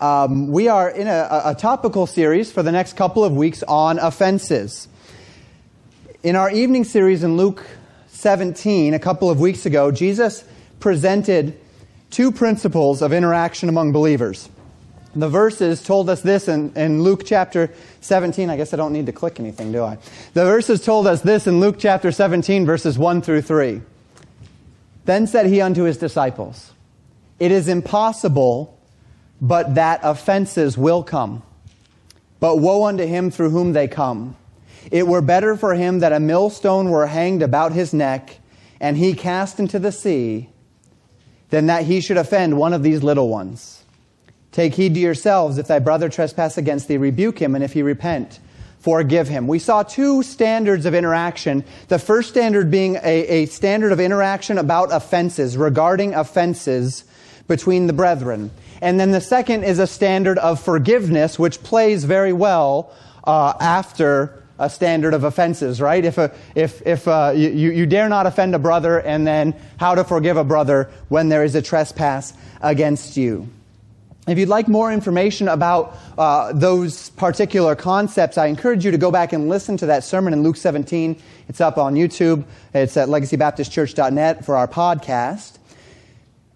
Um, we are in a, a topical series for the next couple of weeks on offenses. In our evening series in Luke 17, a couple of weeks ago, Jesus presented two principles of interaction among believers. The verses told us this in, in Luke chapter 17. I guess I don't need to click anything, do I? The verses told us this in Luke chapter 17, verses 1 through 3. Then said he unto his disciples, It is impossible but that offenses will come. But woe unto him through whom they come. It were better for him that a millstone were hanged about his neck, and he cast into the sea, than that he should offend one of these little ones. Take heed to yourselves. If thy brother trespass against thee, rebuke him, and if he repent, forgive him. We saw two standards of interaction. The first standard being a, a standard of interaction about offenses, regarding offenses between the brethren. And then the second is a standard of forgiveness, which plays very well uh, after a standard of offenses, right? If, a, if, if uh, you, you dare not offend a brother, and then how to forgive a brother when there is a trespass against you. If you'd like more information about uh, those particular concepts, I encourage you to go back and listen to that sermon in Luke 17. It's up on YouTube. It's at legacybaptistchurch.net for our podcast.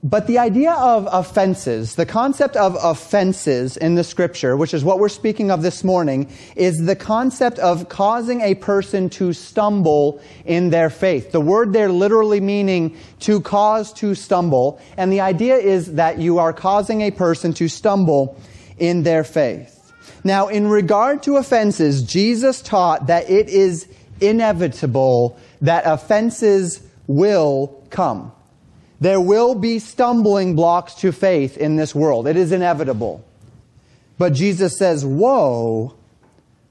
But the idea of offenses, the concept of offenses in the scripture, which is what we're speaking of this morning, is the concept of causing a person to stumble in their faith. The word there literally meaning to cause to stumble. And the idea is that you are causing a person to stumble in their faith. Now, in regard to offenses, Jesus taught that it is inevitable that offenses will come. There will be stumbling blocks to faith in this world. It is inevitable. But Jesus says, Woe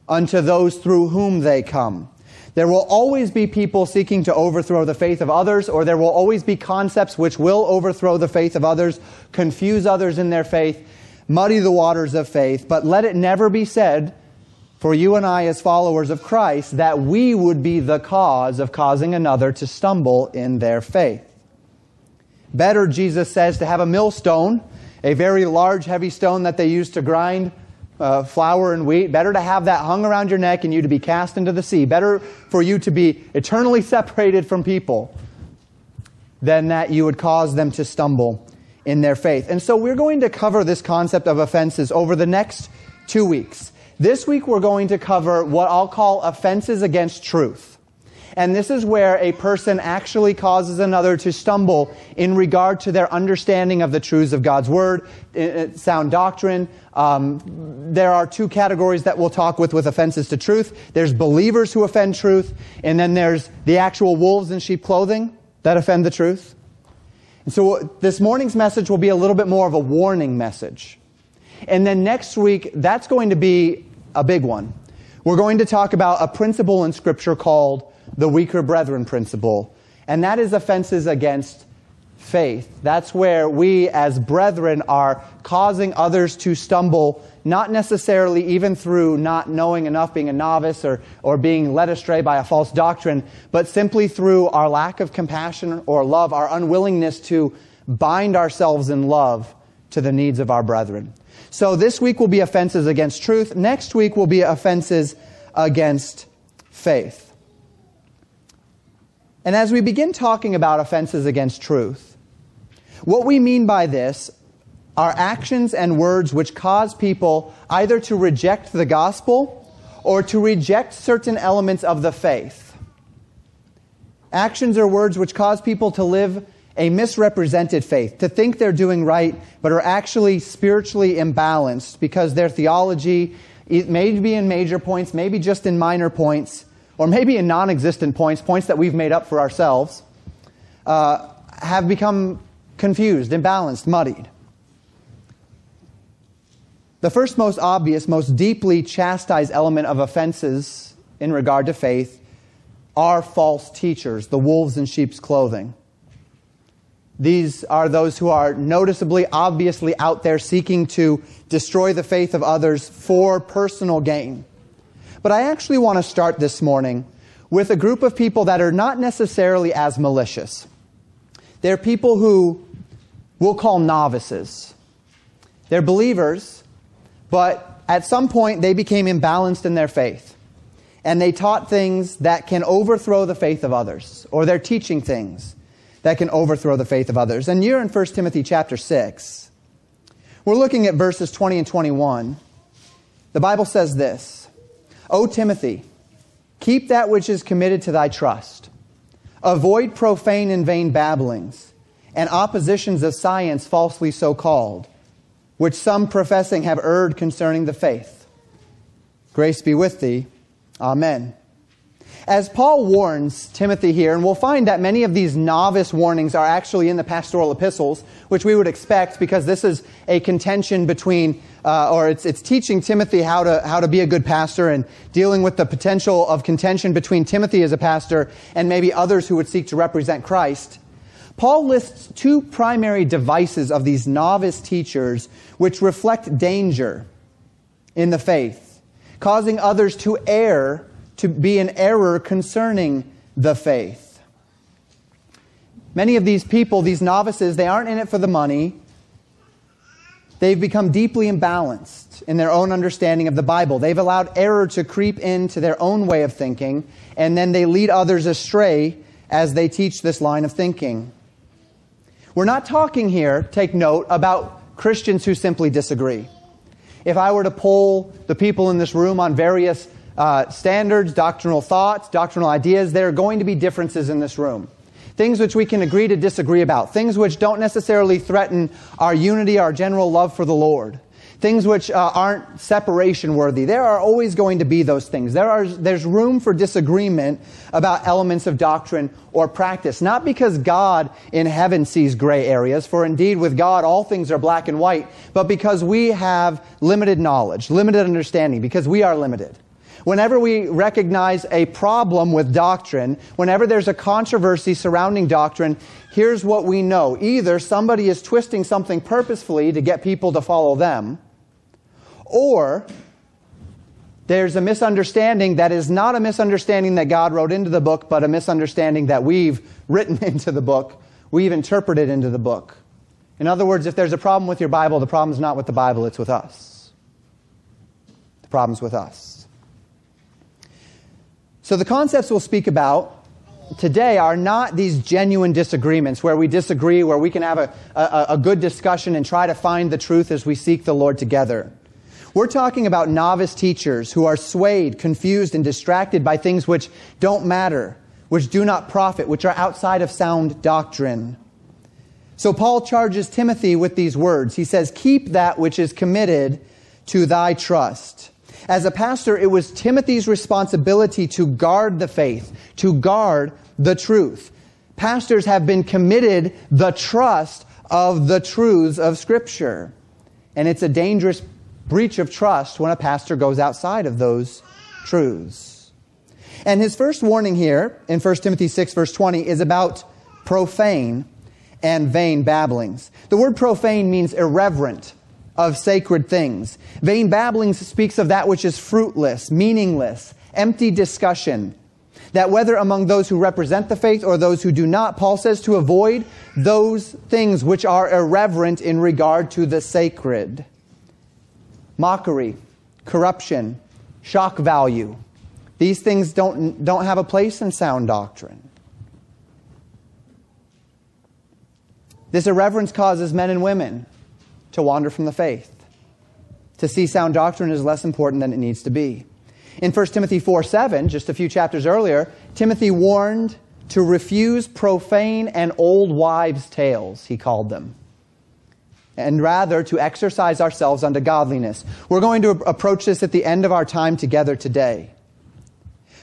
unto those through whom they come. There will always be people seeking to overthrow the faith of others, or there will always be concepts which will overthrow the faith of others, confuse others in their faith, muddy the waters of faith. But let it never be said for you and I, as followers of Christ, that we would be the cause of causing another to stumble in their faith. Better, Jesus says, to have a millstone, a very large, heavy stone that they use to grind uh, flour and wheat. Better to have that hung around your neck and you to be cast into the sea. Better for you to be eternally separated from people than that you would cause them to stumble in their faith. And so we're going to cover this concept of offenses over the next two weeks. This week we're going to cover what I'll call offenses against truth. And this is where a person actually causes another to stumble in regard to their understanding of the truths of God's Word, eh, eh, sound doctrine. Um, there are two categories that we'll talk with with offenses to truth. There's believers who offend truth, and then there's the actual wolves in sheep clothing that offend the truth. And so uh, this morning's message will be a little bit more of a warning message. And then next week, that's going to be a big one. We're going to talk about a principle in Scripture called the weaker brethren principle, and that is offenses against faith. That's where we as brethren are causing others to stumble, not necessarily even through not knowing enough, being a novice, or, or being led astray by a false doctrine, but simply through our lack of compassion or love, our unwillingness to bind ourselves in love to the needs of our brethren. So this week will be offenses against truth. Next week will be offenses against faith. And as we begin talking about offenses against truth, what we mean by this are actions and words which cause people either to reject the gospel or to reject certain elements of the faith. Actions or words which cause people to live a misrepresented faith, to think they're doing right, but are actually spiritually imbalanced because their theology may be in major points, maybe just in minor points, or maybe in non existent points, points that we've made up for ourselves, uh, have become confused, imbalanced, muddied. The first, most obvious, most deeply chastised element of offenses in regard to faith are false teachers, the wolves in sheep's clothing. These are those who are noticeably, obviously out there seeking to destroy the faith of others for personal gain. But I actually want to start this morning with a group of people that are not necessarily as malicious. They're people who we'll call novices. They're believers, but at some point they became imbalanced in their faith. And they taught things that can overthrow the faith of others, or they're teaching things that can overthrow the faith of others. And you're in 1 Timothy chapter 6. We're looking at verses 20 and 21. The Bible says this O Timothy, keep that which is committed to thy trust. Avoid profane and vain babblings, and oppositions of science falsely so called, which some professing have erred concerning the faith. Grace be with thee. Amen. As Paul warns Timothy here, and we'll find that many of these novice warnings are actually in the pastoral epistles, which we would expect because this is a contention between, uh, or it's, it's teaching Timothy how to, how to be a good pastor and dealing with the potential of contention between Timothy as a pastor and maybe others who would seek to represent Christ. Paul lists two primary devices of these novice teachers which reflect danger in the faith, causing others to err to be an error concerning the faith. Many of these people, these novices, they aren't in it for the money. They've become deeply imbalanced in their own understanding of the Bible. They've allowed error to creep into their own way of thinking, and then they lead others astray as they teach this line of thinking. We're not talking here, take note, about Christians who simply disagree. If I were to poll the people in this room on various uh, standards, doctrinal thoughts, doctrinal ideas. There are going to be differences in this room. Things which we can agree to disagree about. Things which don't necessarily threaten our unity, our general love for the Lord. Things which uh, aren't separation worthy. There are always going to be those things. There are, there's room for disagreement about elements of doctrine or practice. Not because God in heaven sees gray areas, for indeed with God all things are black and white, but because we have limited knowledge, limited understanding, because we are limited whenever we recognize a problem with doctrine, whenever there's a controversy surrounding doctrine, here's what we know. Either somebody is twisting something purposefully to get people to follow them, or there's a misunderstanding that is not a misunderstanding that God wrote into the book, but a misunderstanding that we've written into the book, we've interpreted into the book. In other words, if there's a problem with your Bible, the problem's not with the Bible, it's with us. The problem's with us. So the concepts we'll speak about today are not these genuine disagreements where we disagree, where we can have a, a, a, good discussion and try to find the truth as we seek the Lord together. We're talking about novice teachers who are swayed, confused, and distracted by things which don't matter, which do not profit, which are outside of sound doctrine. So Paul charges Timothy with these words. He says, Keep that which is committed to thy trust. As a pastor, it was Timothy's responsibility to guard the faith, to guard the truth. Pastors have been committed the trust of the truths of Scripture. And it's a dangerous breach of trust when a pastor goes outside of those truths. And his first warning here in 1 Timothy 6, verse 20, is about profane and vain babblings. The word profane means irreverent, of sacred things. Vain babblings speaks of that which is fruitless, meaningless, empty discussion. That whether among those who represent the faith or those who do not, Paul says to avoid those things which are irreverent in regard to the sacred. Mockery, corruption, shock value. These things don't, don't have a place in sound doctrine. This irreverence causes men and women to wander from the faith. To see sound doctrine is less important than it needs to be. In 1 Timothy 4 7, just a few chapters earlier, Timothy warned to refuse profane and old wives' tales, he called them, and rather to exercise ourselves unto godliness. We're going to approach this at the end of our time together today.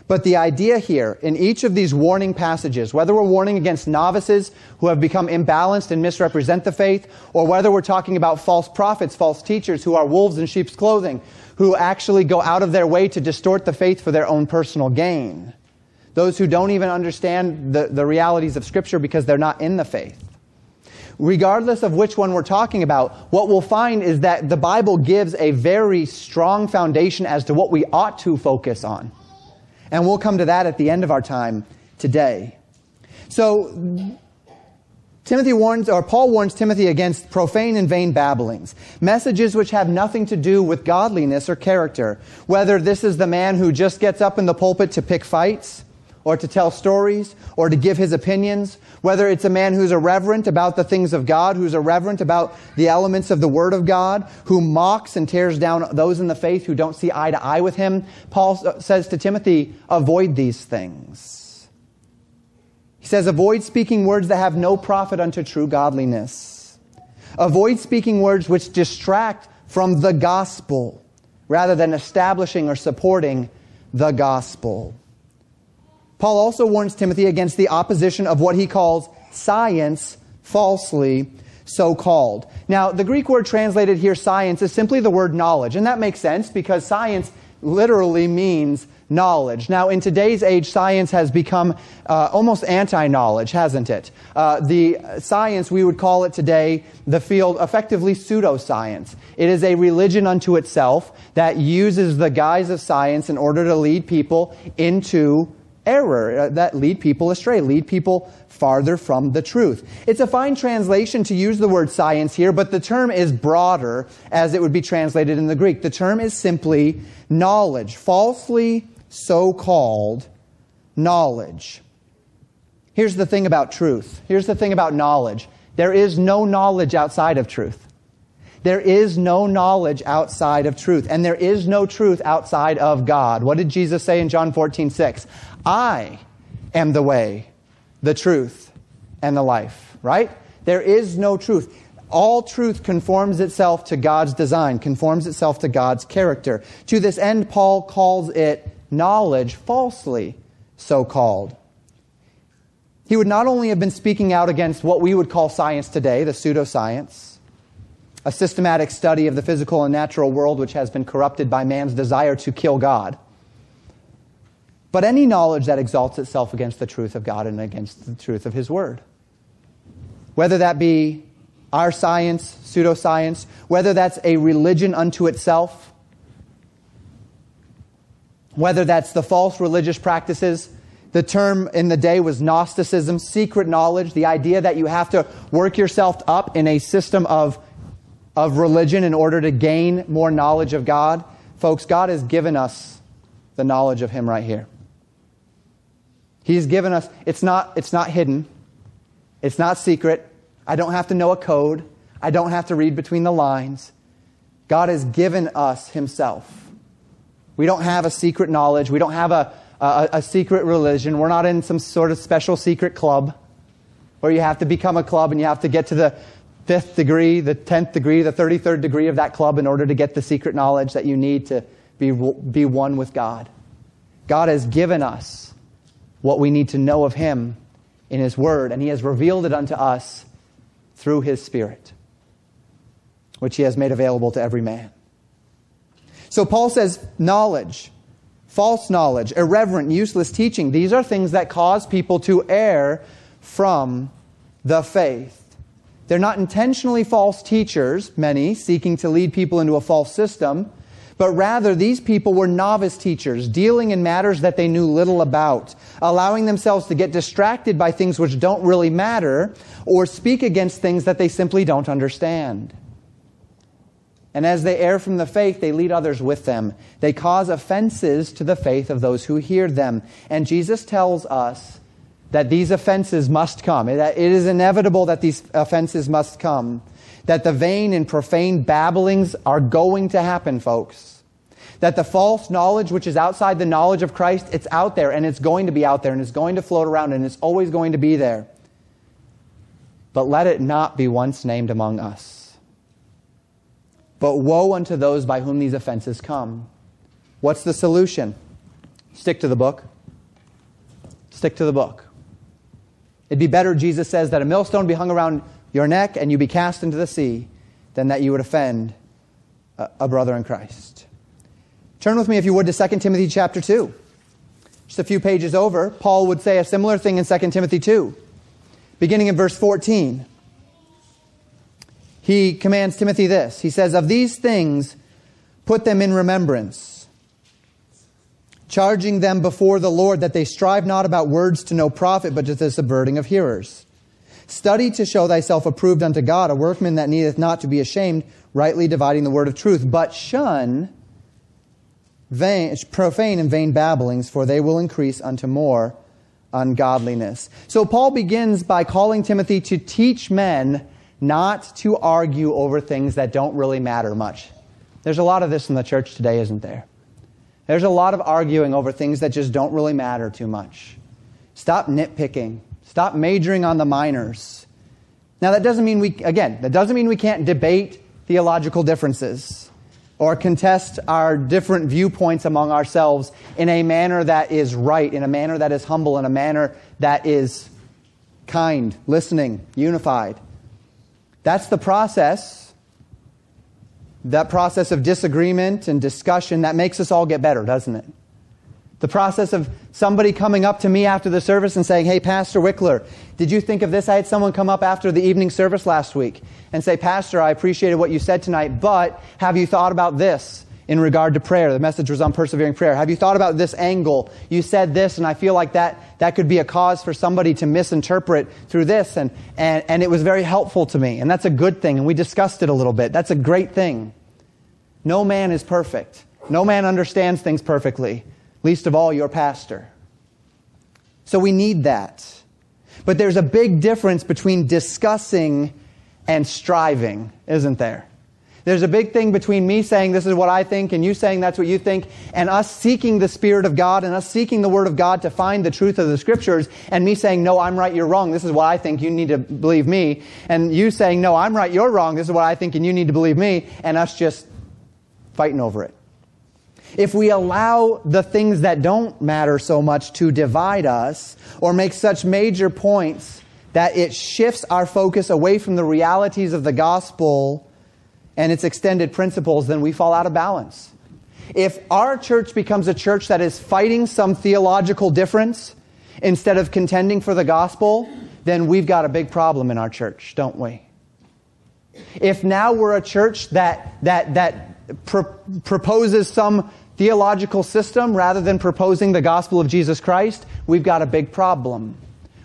But the idea here in each of these warning passages, whether we're warning against novices who have become imbalanced and misrepresent the faith, or whether we're talking about false prophets, false teachers who are wolves in sheep's clothing, who actually go out of their way to distort the faith for their own personal gain. Those who don't even understand the, the realities of Scripture because they're not in the faith. Regardless of which one we're talking about, what we'll find is that the Bible gives a very strong foundation as to what we ought to focus on. And we'll come to that at the end of our time today. So, Timothy warns, or Paul warns Timothy against profane and vain babblings, messages which have nothing to do with godliness or character. Whether this is the man who just gets up in the pulpit to pick fights, or to tell stories, or to give his opinions, whether it's a man who's irreverent about the things of God, who's irreverent about the elements of the Word of God, who mocks and tears down those in the faith who don't see eye to eye with him, Paul uh, says to Timothy, avoid these things. He says, avoid speaking words that have no profit unto true godliness. Avoid speaking words which distract from the gospel rather than establishing or supporting the gospel. Paul also warns Timothy against the opposition of what he calls science falsely so called. Now, the Greek word translated here science is simply the word knowledge, and that makes sense because science literally means knowledge. Now, in today's age, science has become uh, almost anti knowledge, hasn't it? Uh, the science, we would call it today the field effectively pseudoscience. It is a religion unto itself that uses the guise of science in order to lead people into error, uh, that lead people astray, lead people farther from the truth. It's a fine translation to use the word science here, but the term is broader as it would be translated in the Greek. The term is simply knowledge, falsely so called knowledge. Here's the thing about truth. Here's the thing about knowledge. There is no knowledge outside of truth. There is no knowledge outside of truth, and there is no truth outside of God. What did Jesus say in John 14, 6? I am the way, the truth, and the life, right? There is no truth. All truth conforms itself to God's design, conforms itself to God's character. To this end, Paul calls it knowledge falsely so called. He would not only have been speaking out against what we would call science today, the pseudoscience, a systematic study of the physical and natural world which has been corrupted by man's desire to kill God, but any knowledge that exalts itself against the truth of God and against the truth of His Word. Whether that be our science, pseudoscience, whether that's a religion unto itself, whether that's the false religious practices. The term in the day was Gnosticism, secret knowledge, the idea that you have to work yourself up in a system of, of religion in order to gain more knowledge of God. Folks, God has given us the knowledge of Him right here. He's given us, it's not, it's not hidden, it's not secret. I don't have to know a code, I don't have to read between the lines. God has given us Himself. We don't have a secret knowledge. We don't have a, a, a, secret religion. We're not in some sort of special secret club where you have to become a club and you have to get to the fifth degree, the tenth degree, the 33rd degree of that club in order to get the secret knowledge that you need to be, be one with God. God has given us what we need to know of Him in His Word, and He has revealed it unto us through His Spirit, which He has made available to every man. So Paul says knowledge, false knowledge, irreverent, useless teaching. These are things that cause people to err from the faith. They're not intentionally false teachers, many, seeking to lead people into a false system, but rather these people were novice teachers, dealing in matters that they knew little about, allowing themselves to get distracted by things which don't really matter, or speak against things that they simply don't understand. And as they err from the faith, they lead others with them. They cause offenses to the faith of those who hear them. And Jesus tells us that these offenses must come. It is inevitable that these offenses must come. That the vain and profane babblings are going to happen, folks. That the false knowledge, which is outside the knowledge of Christ, it's out there and it's going to be out there and it's going to float around and it's always going to be there. But let it not be once named among us. But woe unto those by whom these offenses come. What's the solution? Stick to the book. Stick to the book. It'd be better, Jesus says, that a millstone be hung around your neck and you be cast into the sea than that you would offend a, a brother in Christ. Turn with me, if you would, to 2 Timothy chapter 2. Just a few pages over, Paul would say a similar thing in 2 Timothy 2, beginning in verse 14 he commands Timothy this. He says, Of these things, put them in remembrance, charging them before the Lord that they strive not about words to no profit, but to the subverting of hearers. Study to show thyself approved unto God, a workman that needeth not to be ashamed, rightly dividing the word of truth. But shun vain, profane and vain babblings, for they will increase unto more ungodliness. So Paul begins by calling Timothy to teach men not to argue over things that don't really matter much. There's a lot of this in the church today, isn't there? There's a lot of arguing over things that just don't really matter too much. Stop nitpicking. Stop majoring on the minors. Now, that doesn't mean we, again, that doesn't mean we can't debate theological differences or contest our different viewpoints among ourselves in a manner that is right, in a manner that is humble, in a manner that is kind, listening, unified. That's the process, that process of disagreement and discussion that makes us all get better, doesn't it? The process of somebody coming up to me after the service and saying, Hey, Pastor Wickler, did you think of this? I had someone come up after the evening service last week and say, Pastor, I appreciated what you said tonight, but have you thought about this in regard to prayer? The message was on persevering prayer. Have you thought about this angle? You said this, and I feel like that, that could be a cause for somebody to misinterpret through this, and, and, and it was very helpful to me. And that's a good thing, and we discussed it a little bit. That's a great thing. No man is perfect. No man understands things perfectly least of all your pastor. So we need that. But there's a big difference between discussing and striving, isn't there? There's a big thing between me saying this is what I think and you saying that's what you think and us seeking the Spirit of God and us seeking the Word of God to find the truth of the Scriptures and me saying, no, I'm right, you're wrong. This is what I think. You need to believe me. And you saying, no, I'm right, you're wrong. This is what I think and you need to believe me. And us just fighting over it if we allow the things that don't matter so much to divide us or make such major points that it shifts our focus away from the realities of the gospel and its extended principles, then we fall out of balance. If our church becomes a church that is fighting some theological difference instead of contending for the gospel, then we've got a big problem in our church, don't we? If now we're a church that, that, that pro- proposes some theological system rather than proposing the gospel of Jesus Christ, we've got a big problem.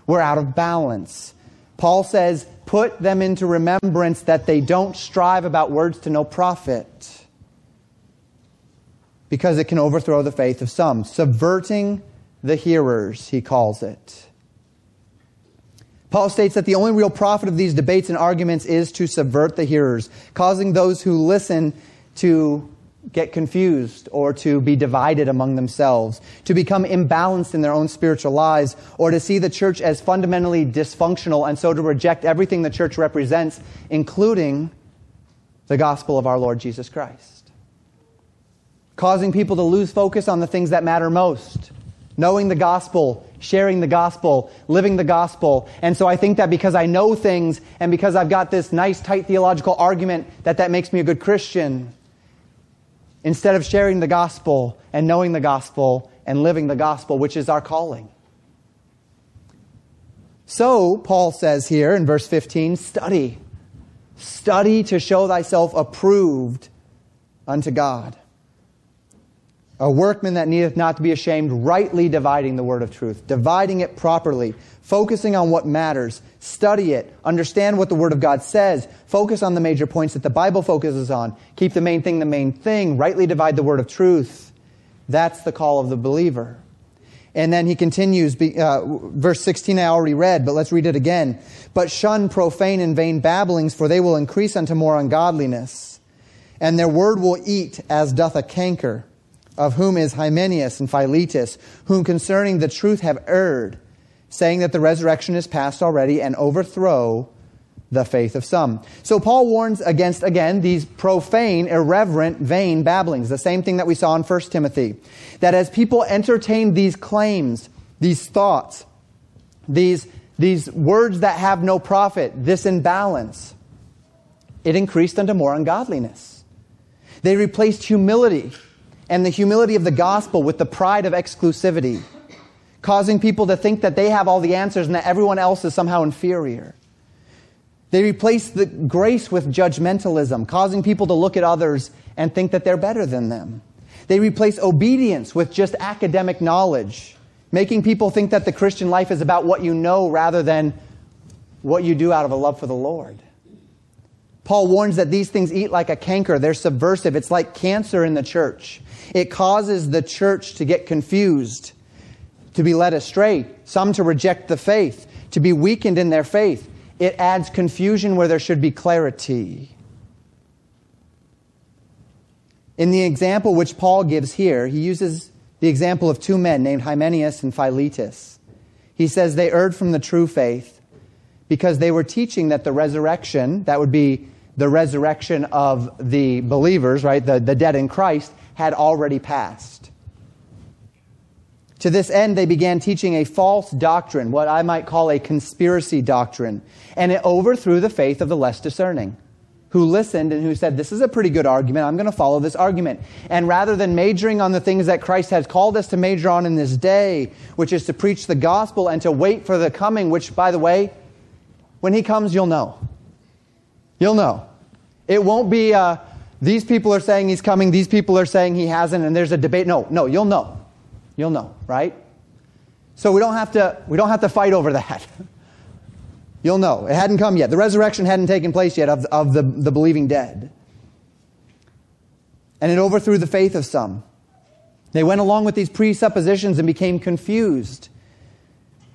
We're out of balance. Paul says, put them into remembrance that they don't strive about words to no profit. Because it can overthrow the faith of some. Subverting the hearers, he calls it. Paul states that the only real profit of these debates and arguments is to subvert the hearers, causing those who listen to get confused or to be divided among themselves, to become imbalanced in their own spiritual lives, or to see the church as fundamentally dysfunctional and so to reject everything the church represents, including the gospel of our Lord Jesus Christ. Causing people to lose focus on the things that matter most. Knowing the gospel, sharing the gospel, living the gospel. And so I think that because I know things and because I've got this nice, tight theological argument that that makes me a good Christian instead of sharing the gospel and knowing the gospel and living the gospel, which is our calling. So, Paul says here in verse 15, study. Study to show thyself approved unto God. A workman that needeth not to be ashamed, rightly dividing the word of truth, dividing it properly, focusing on what matters. Study it. Understand what the word of God says. Focus on the major points that the Bible focuses on. Keep the main thing the main thing. Rightly divide the word of truth. That's the call of the believer. And then he continues, uh, verse 16 I already read, but let's read it again. But shun profane and vain babblings, for they will increase unto more ungodliness. And their word will eat as doth a canker of whom is Hymenaeus and Philetus, whom concerning the truth have erred, saying that the resurrection is past already, and overthrow the faith of some. So Paul warns against, again, these profane, irreverent, vain babblings, the same thing that we saw in 1 Timothy. That as people entertain these claims, these thoughts, these, these words that have no profit, this imbalance, it increased unto more ungodliness. They replaced humility and the humility of the gospel with the pride of exclusivity, causing people to think that they have all the answers and that everyone else is somehow inferior. They replace the grace with judgmentalism, causing people to look at others and think that they're better than them. They replace obedience with just academic knowledge, making people think that the Christian life is about what you know rather than what you do out of a love for the Lord. Paul warns that these things eat like a canker. They're subversive. It's like cancer in the church. It causes the church to get confused, to be led astray, some to reject the faith, to be weakened in their faith. It adds confusion where there should be clarity. In the example which Paul gives here, he uses the example of two men named Hymenaeus and Philetus. He says they erred from the true faith because they were teaching that the resurrection, that would be the resurrection of the believers, right, the, the dead in Christ, had already passed. To this end, they began teaching a false doctrine, what I might call a conspiracy doctrine, and it overthrew the faith of the less discerning, who listened and who said, This is a pretty good argument. I'm going to follow this argument. And rather than majoring on the things that Christ has called us to major on in this day, which is to preach the gospel and to wait for the coming, which, by the way, when he comes, you'll know. You'll know. It won't be, uh, these people are saying he's coming, these people are saying he hasn't, and there's a debate. No, no, you'll know. You'll know, right? So we don't have to, we don't have to fight over that. You'll know. It hadn't come yet. The resurrection hadn't taken place yet of, of the, the believing dead. And it overthrew the faith of some. They went along with these presuppositions and became confused.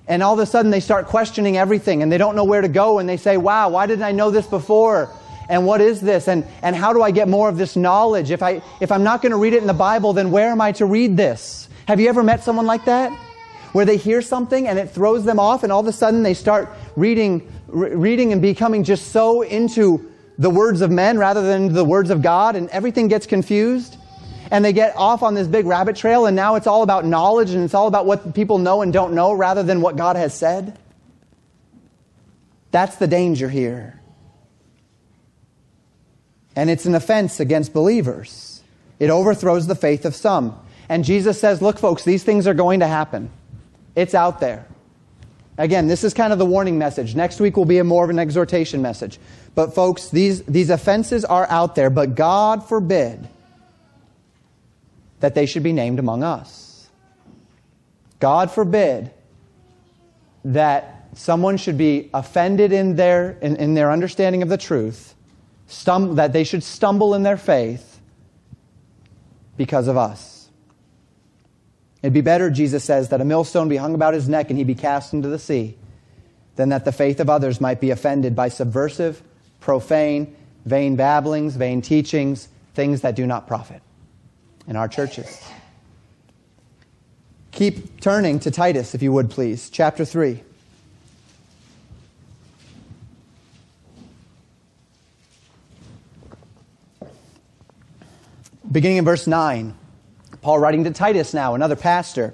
And all of a sudden they start questioning everything and they don't know where to go and they say, wow, why didn't I know this before? And what is this? And, and how do I get more of this knowledge? If, I, if I'm not going to read it in the Bible, then where am I to read this? Have you ever met someone like that? Where they hear something and it throws them off and all of a sudden they start reading, re- reading and becoming just so into the words of men rather than the words of God and everything gets confused and they get off on this big rabbit trail and now it's all about knowledge and it's all about what people know and don't know rather than what God has said. That's the danger here. And it's an offense against believers. It overthrows the faith of some. And Jesus says, look, folks, these things are going to happen. It's out there. Again, this is kind of the warning message. Next week will be a more of an exhortation message. But folks, these, these offenses are out there, but God forbid that they should be named among us. God forbid that someone should be offended in their, in, in their understanding of the truth, stum- that they should stumble in their faith because of us. It'd be better, Jesus says, that a millstone be hung about his neck and he be cast into the sea than that the faith of others might be offended by subversive, profane, vain babblings, vain teachings, things that do not profit in our churches. Keep turning to Titus, if you would please, chapter 3. Beginning in verse 9. Paul writing to Titus now, another pastor.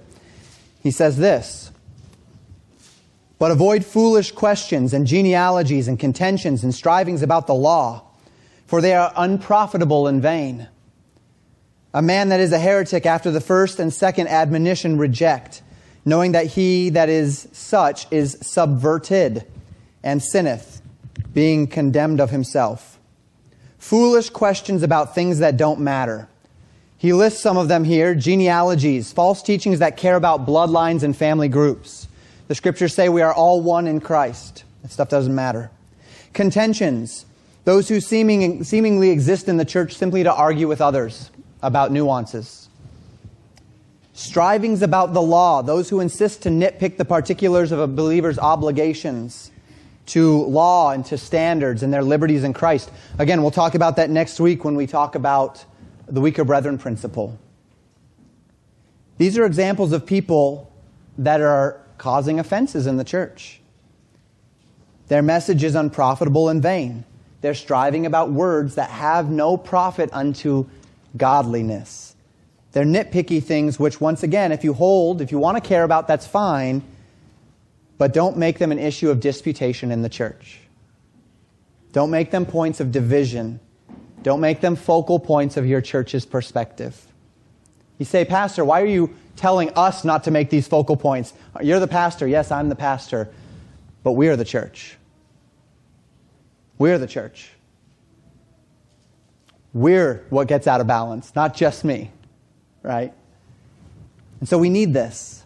He says this But avoid foolish questions and genealogies and contentions and strivings about the law, for they are unprofitable and vain. A man that is a heretic after the first and second admonition reject, knowing that he that is such is subverted and sinneth, being condemned of himself. Foolish questions about things that don't matter he lists some of them here genealogies, false teachings that care about bloodlines and family groups. The scriptures say we are all one in Christ. That stuff doesn't matter. Contentions, those who seeming, seemingly exist in the church simply to argue with others about nuances. Strivings about the law, those who insist to nitpick the particulars of a believer's obligations to law and to standards and their liberties in Christ. Again, we'll talk about that next week when we talk about the weaker brethren principle. These are examples of people that are causing offenses in the church. Their message is unprofitable and vain. They're striving about words that have no profit unto godliness. They're nitpicky things, which, once again, if you hold, if you want to care about, that's fine, but don't make them an issue of disputation in the church. Don't make them points of division don't make them focal points of your church's perspective. You say, Pastor, why are you telling us not to make these focal points? You're the pastor. Yes, I'm the pastor. But we are the church. We're the church. We're what gets out of balance, not just me, right? And so we need this.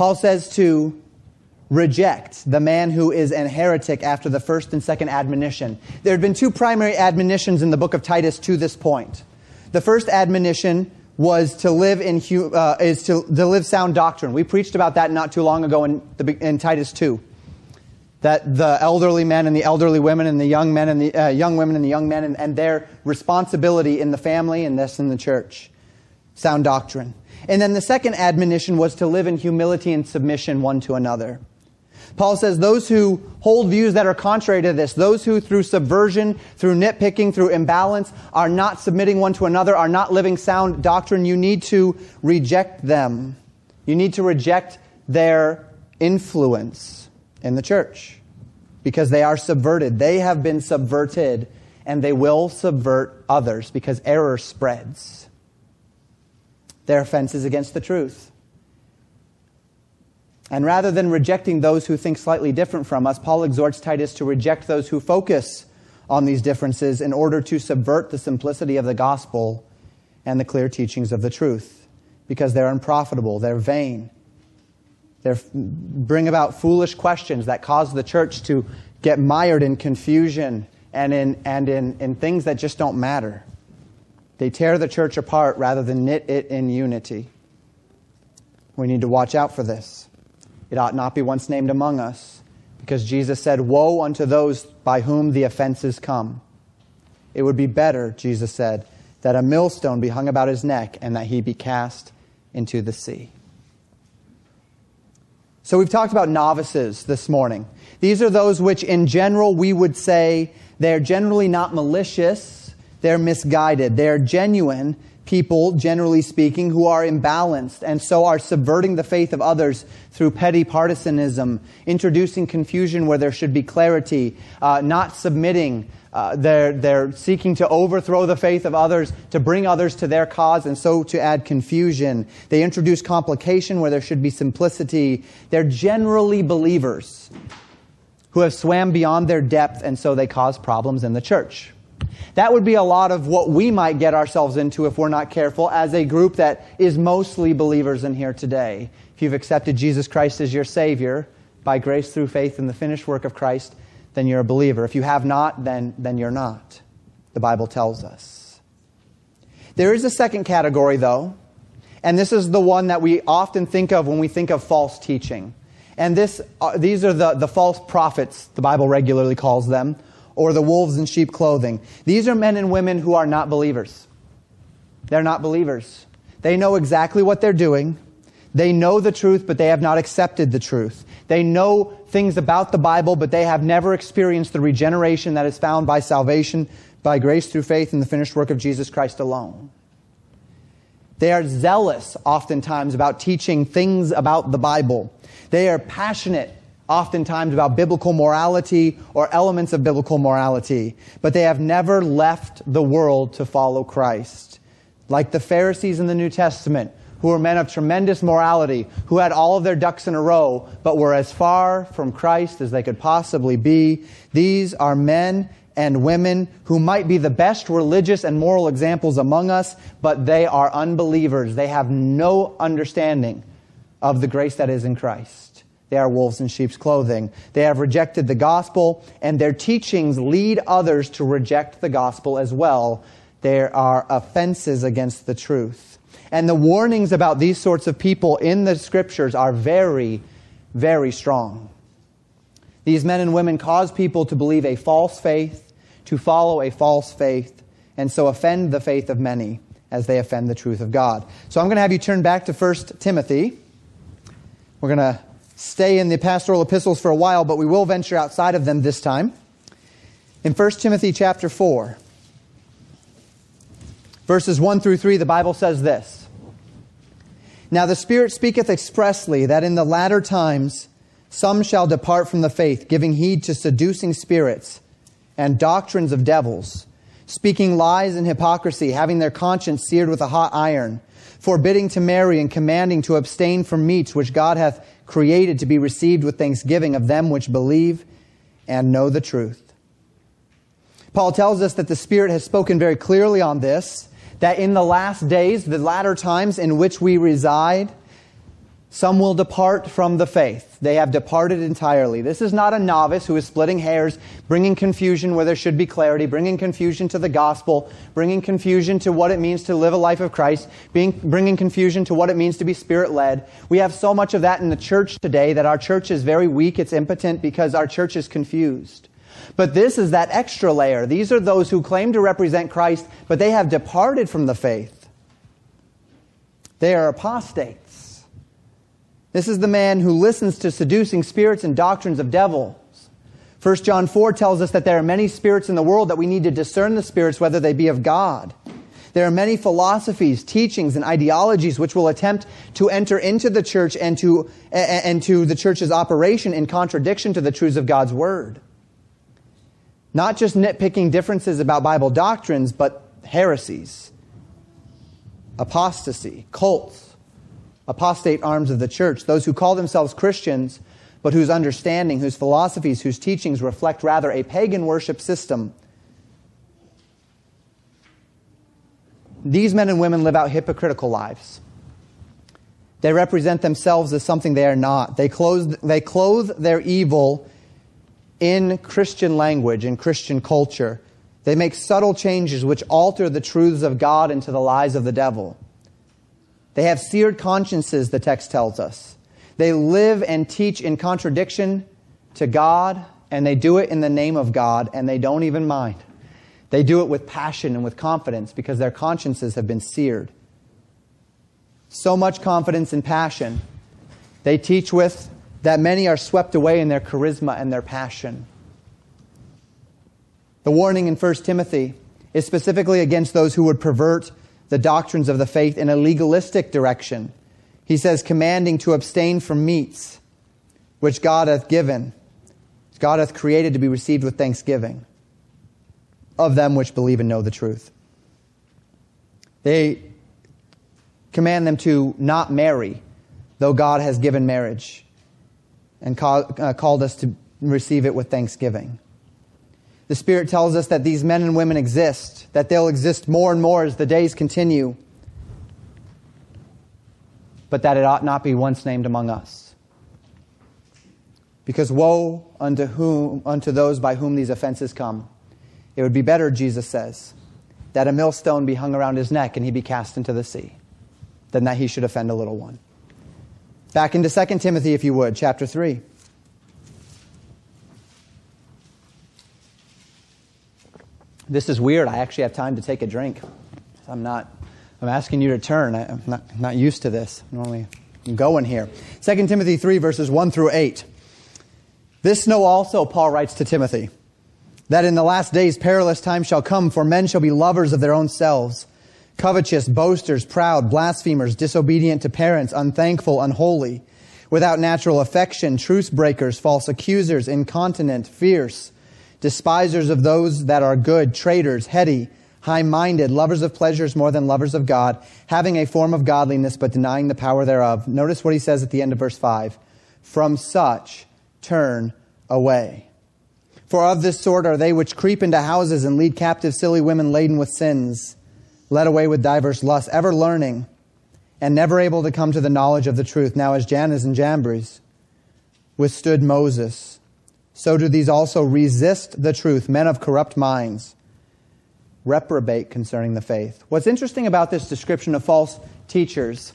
Paul says to reject the man who is an heretic after the first and second admonition. There had been two primary admonitions in the book of Titus to this point. The first admonition was to live in uh, is to, to live sound doctrine. We preached about that not too long ago in, the, in Titus 2. That the elderly men and the elderly women and the young men and the uh, young women and the young men and, and their responsibility in the family and this in the church. Sound doctrine. And then the second admonition was to live in humility and submission one to another. Paul says those who hold views that are contrary to this, those who through subversion, through nitpicking, through imbalance, are not submitting one to another, are not living sound doctrine, you need to reject them. You need to reject their influence in the church because they are subverted. They have been subverted and they will subvert others because error spreads. Their offenses against the truth. And rather than rejecting those who think slightly different from us, Paul exhorts Titus to reject those who focus on these differences in order to subvert the simplicity of the gospel and the clear teachings of the truth. Because they're unprofitable, they're vain, they bring about foolish questions that cause the church to get mired in confusion and in, and in, in things that just don't matter. They tear the church apart rather than knit it in unity. We need to watch out for this. It ought not be once named among us, because Jesus said, Woe unto those by whom the offenses come. It would be better, Jesus said, that a millstone be hung about his neck and that he be cast into the sea. So we've talked about novices this morning. These are those which, in general, we would say they're generally not malicious, they're misguided, they're genuine, people, generally speaking, who are imbalanced and so are subverting the faith of others through petty partisanism, introducing confusion where there should be clarity, uh, not submitting. Uh, they're, they're seeking to overthrow the faith of others, to bring others to their cause, and so to add confusion. They introduce complication where there should be simplicity. They're generally believers who have swam beyond their depth, and so they cause problems in the church. That would be a lot of what we might get ourselves into if we're not careful as a group that is mostly believers in here today. If you've accepted Jesus Christ as your Savior by grace through faith in the finished work of Christ, then you're a believer. If you have not, then, then you're not. The Bible tells us. There is a second category, though, and this is the one that we often think of when we think of false teaching. And this, uh, these are the, the false prophets, the Bible regularly calls them, or the wolves in sheep clothing. These are men and women who are not believers. They're not believers. They know exactly what they're doing. They know the truth, but they have not accepted the truth. They know things about the Bible, but they have never experienced the regeneration that is found by salvation, by grace through faith in the finished work of Jesus Christ alone. They are zealous oftentimes about teaching things about the Bible. They are passionate oftentimes about biblical morality or elements of biblical morality, but they have never left the world to follow Christ. Like the Pharisees in the New Testament, who were men of tremendous morality, who had all of their ducks in a row, but were as far from Christ as they could possibly be. These are men and women who might be the best religious and moral examples among us, but they are unbelievers. They have no understanding of the grace that is in Christ. They are wolves in sheep's clothing. They have rejected the gospel, and their teachings lead others to reject the gospel as well. There are offenses against the truth. And the warnings about these sorts of people in the scriptures are very, very strong. These men and women cause people to believe a false faith, to follow a false faith, and so offend the faith of many as they offend the truth of God. So I'm going to have you turn back to 1 Timothy. We're going to stay in the pastoral epistles for a while, but we will venture outside of them this time. In 1 Timothy chapter 4, verses 1 through 3, the Bible says this Now the Spirit speaketh expressly that in the latter times some shall depart from the faith, giving heed to seducing spirits and doctrines of devils, speaking lies and hypocrisy, having their conscience seared with a hot iron, forbidding to marry and commanding to abstain from meats which God hath created to be received with thanksgiving of them which believe and know the truth. Paul tells us that the Spirit has spoken very clearly on this, that in the last days, the latter times in which we reside, Some will depart from the faith. They have departed entirely. This is not a novice who is splitting hairs, bringing confusion where there should be clarity, bringing confusion to the gospel, bringing confusion to what it means to live a life of Christ, being, bringing confusion to what it means to be spirit led. We have so much of that in the church today that our church is very weak. It's impotent because our church is confused. But this is that extra layer. These are those who claim to represent Christ, but they have departed from the faith. They are apostates. This is the man who listens to seducing spirits and doctrines of devils. 1 John 4 tells us that there are many spirits in the world that we need to discern the spirits whether they be of God. There are many philosophies, teachings, and ideologies which will attempt to enter into the church and to, and to the church's operation in contradiction to the truths of God's Word. Not just nitpicking differences about Bible doctrines, but heresies, apostasy, cults, apostate arms of the church, those who call themselves Christians, but whose understanding, whose philosophies, whose teachings reflect rather a pagan worship system. These men and women live out hypocritical lives. They represent themselves as something they are not. They clothe, they clothe their evil in Christian language, in Christian culture. They make subtle changes which alter the truths of God into the lies of the devil. They have seared consciences, the text tells us. They live and teach in contradiction to God, and they do it in the name of God, and they don't even mind. They do it with passion and with confidence because their consciences have been seared. So much confidence and passion. They teach with that many are swept away in their charisma and their passion. The warning in 1 Timothy is specifically against those who would pervert the doctrines of the faith in a legalistic direction. He says, commanding to abstain from meats, which God hath given, God hath created to be received with thanksgiving, of them which believe and know the truth. They command them to not marry, though God has given marriage and uh, called us to receive it with thanksgiving. The Spirit tells us that these men and women exist, that they'll exist more and more as the days continue, but that it ought not be once named among us. Because woe unto whom unto those by whom these offenses come. It would be better, Jesus says, that a millstone be hung around his neck and he be cast into the sea, than that he should offend a little one. Back into 2 Timothy, if you would, chapter 3. This is weird. I actually have time to take a drink. I'm not, I'm asking you to turn. I, am not, not used to this. Normally, I'm going here. 2 Timothy 3, verses 1 through 8. This know also, Paul writes to Timothy, that in the last days perilous times shall come, for men shall be lovers of their own selves, covetous, boasters, proud, blasphemers, disobedient to parents, unthankful, unholy, without natural affection, truce breakers, false accusers, incontinent, fierce despisers of those that are good, traitors, heady, high minded, lovers of pleasures more than lovers of God, having a form of godliness but denying the power thereof. Notice what he says at the end of verse 5 From such turn away. For of this sort are they which creep into houses and lead captive silly women laden with sins, led away with divers lusts, ever learning, and never able to come to the knowledge of the truth. Now, as Jannes and Jambres withstood Moses, so do these also resist the truth, men of corrupt minds, reprobate concerning the faith. What's interesting about this description of false teachers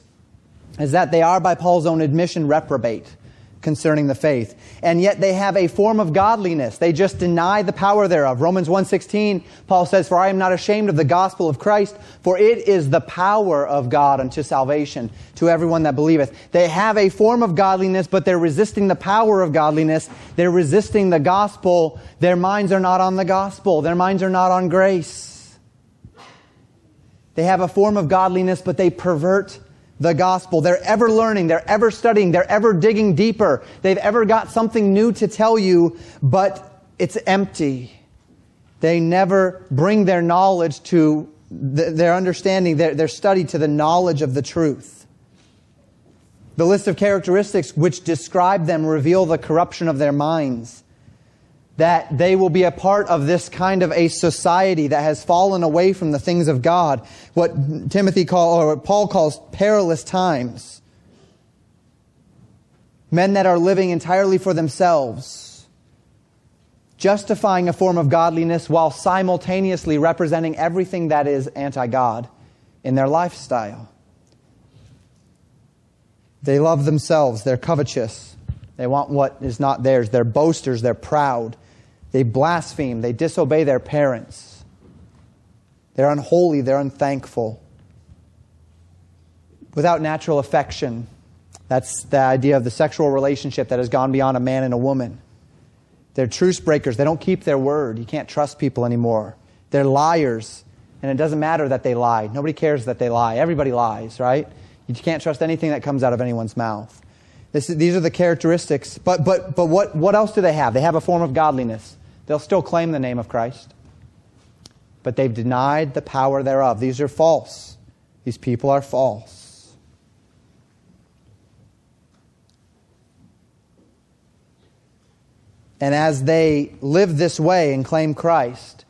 is that they are, by Paul's own admission, reprobate concerning the faith. And yet they have a form of godliness. They just deny the power thereof. Romans 1:16, Paul says, "For I am not ashamed of the gospel of Christ, for it is the power of God unto salvation to everyone that believeth." They have a form of godliness, but they're resisting the power of godliness. They're resisting the gospel. Their minds are not on the gospel. Their minds are not on grace. They have a form of godliness, but they pervert the gospel. They're ever learning, they're ever studying, they're ever digging deeper. They've ever got something new to tell you, but it's empty. They never bring their knowledge to their understanding, their, their study to the knowledge of the truth. The list of characteristics which describe them reveal the corruption of their minds that they will be a part of this kind of a society that has fallen away from the things of God. What Timothy call, or what Paul calls perilous times. Men that are living entirely for themselves, justifying a form of godliness while simultaneously representing everything that is anti God in their lifestyle. They love themselves, they're covetous, they want what is not theirs, they're boasters, they're proud, they blaspheme, they disobey their parents, they're unholy, they're unthankful. Without natural affection, that's the idea of the sexual relationship that has gone beyond a man and a woman. They're truce breakers. They don't keep their word. You can't trust people anymore. They're liars. And it doesn't matter that they lie. Nobody cares that they lie. Everybody lies, right? You can't trust anything that comes out of anyone's mouth. This, these are the characteristics. But, but, but what, what else do they have? They have a form of godliness. They'll still claim the name of Christ. But they've denied the power thereof. These are false. These people are false. And as they live this way and claim Christ,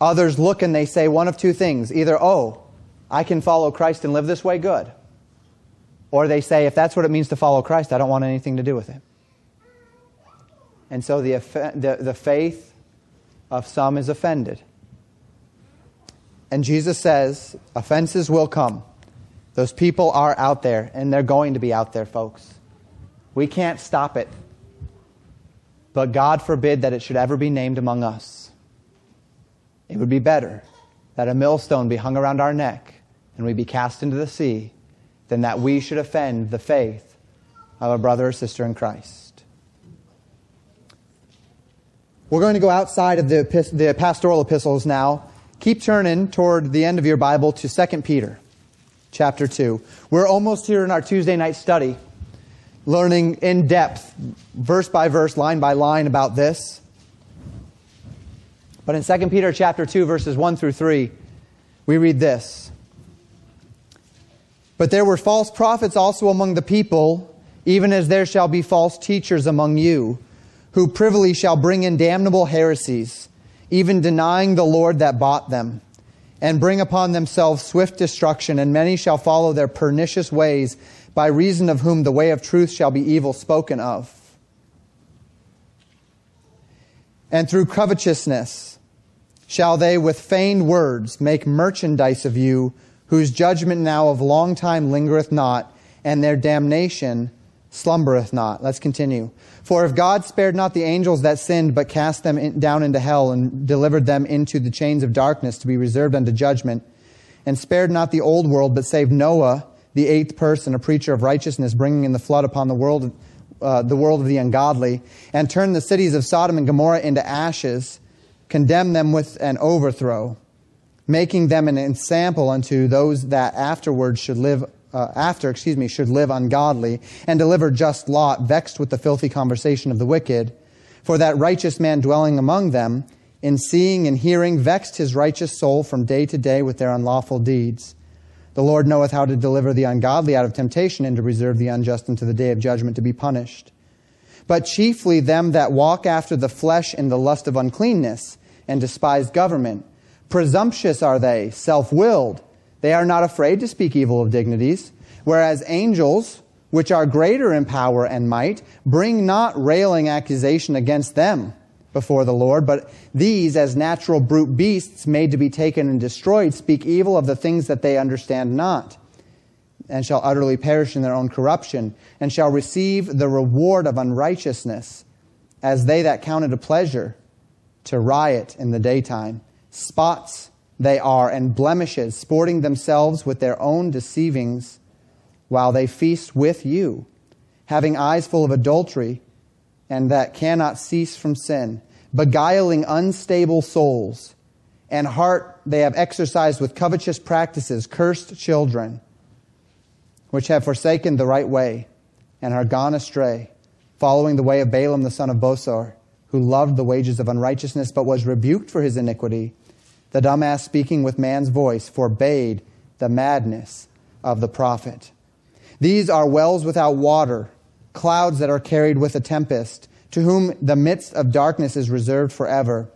others look and they say one of two things. Either, oh, I can follow Christ and live this way, good. Or they say, if that's what it means to follow Christ, I don't want anything to do with it. And so the, the, the faith of some is offended. And Jesus says, offenses will come. Those people are out there, and they're going to be out there, folks. We can't stop it. But God forbid that it should ever be named among us. It would be better that a millstone be hung around our neck and we be cast into the sea than that we should offend the faith of a brother or sister in Christ. We're going to go outside of the, the pastoral epistles now. Keep turning toward the end of your Bible to 2 Peter chapter 2. We're almost here in our Tuesday night study learning in depth, verse by verse, line by line about this. But in 2 Peter chapter 2 verses 1 through 3, we read this. But there were false prophets also among the people, even as there shall be false teachers among you, who privily shall bring in damnable heresies, even denying the Lord that bought them, and bring upon themselves swift destruction, and many shall follow their pernicious ways by reason of whom the way of truth shall be evil spoken of. And through covetousness shall they with feigned words make merchandise of you, whose judgment now of long time lingereth not, and their damnation slumbereth not. Let's continue. For if God spared not the angels that sinned, but cast them in, down into hell and delivered them into the chains of darkness to be reserved unto judgment, and spared not the old world, but saved Noah, the eighth person, a preacher of righteousness, bringing in the flood upon the world, uh, the world of the ungodly, and turned the cities of Sodom and Gomorrah into ashes, condemned them with an overthrow, making them an ensample unto those that afterwards should live. Uh, after, excuse me, should live ungodly, and deliver just Lot, vexed with the filthy conversation of the wicked. For that righteous man dwelling among them, in seeing and hearing, vexed his righteous soul from day to day with their unlawful deeds. The Lord knoweth how to deliver the ungodly out of temptation and to reserve the unjust unto the day of judgment to be punished. But chiefly them that walk after the flesh in the lust of uncleanness and despise government. Presumptuous are they, self-willed. They are not afraid to speak evil of dignities, whereas angels, which are greater in power and might, bring not railing accusation against them before the Lord, but these, as natural brute beasts made to be taken and destroyed, speak evil of the things that they understand not, and shall utterly perish in their own corruption, and shall receive the reward of unrighteousness, as they that count it a pleasure to riot in the daytime. Spots they are, and blemishes, sporting themselves with their own deceivings, while they feast with you, having eyes full of adultery and that cannot cease from sin, beguiling unstable souls, and heart they have exercised with covetous practices, cursed children, which have forsaken the right way and are gone astray, following the way of Balaam the son of Bosor, who loved the wages of unrighteousness, but was rebuked for his iniquity. The dumb ass speaking with man's voice forbade the madness of the prophet. These are wells without water clouds that are carried with a tempest, to whom the midst of darkness is reserved forever.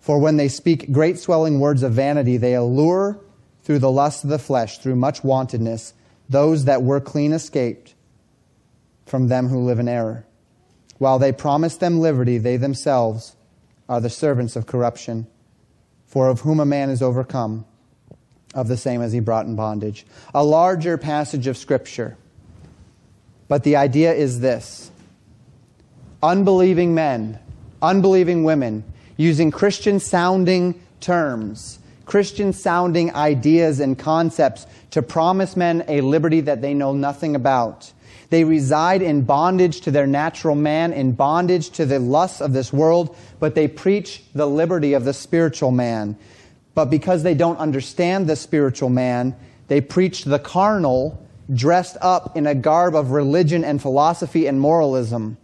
For when they speak great swelling words of vanity, they allure through the lust of the flesh, through much wantonness, those that were clean escaped from them who live in error. While they promise them liberty, they themselves are the servants of corruption. For of whom a man is overcome, of the same as he brought in bondage. A larger passage of Scripture. But the idea is this unbelieving men, unbelieving women, using Christian sounding terms, Christian sounding ideas and concepts to promise men a liberty that they know nothing about. They reside in bondage to their natural man, in bondage to the lusts of this world, but they preach the liberty of the spiritual man. But because they don't understand the spiritual man, they preach the carnal, dressed up in a garb of religion and philosophy and moralism.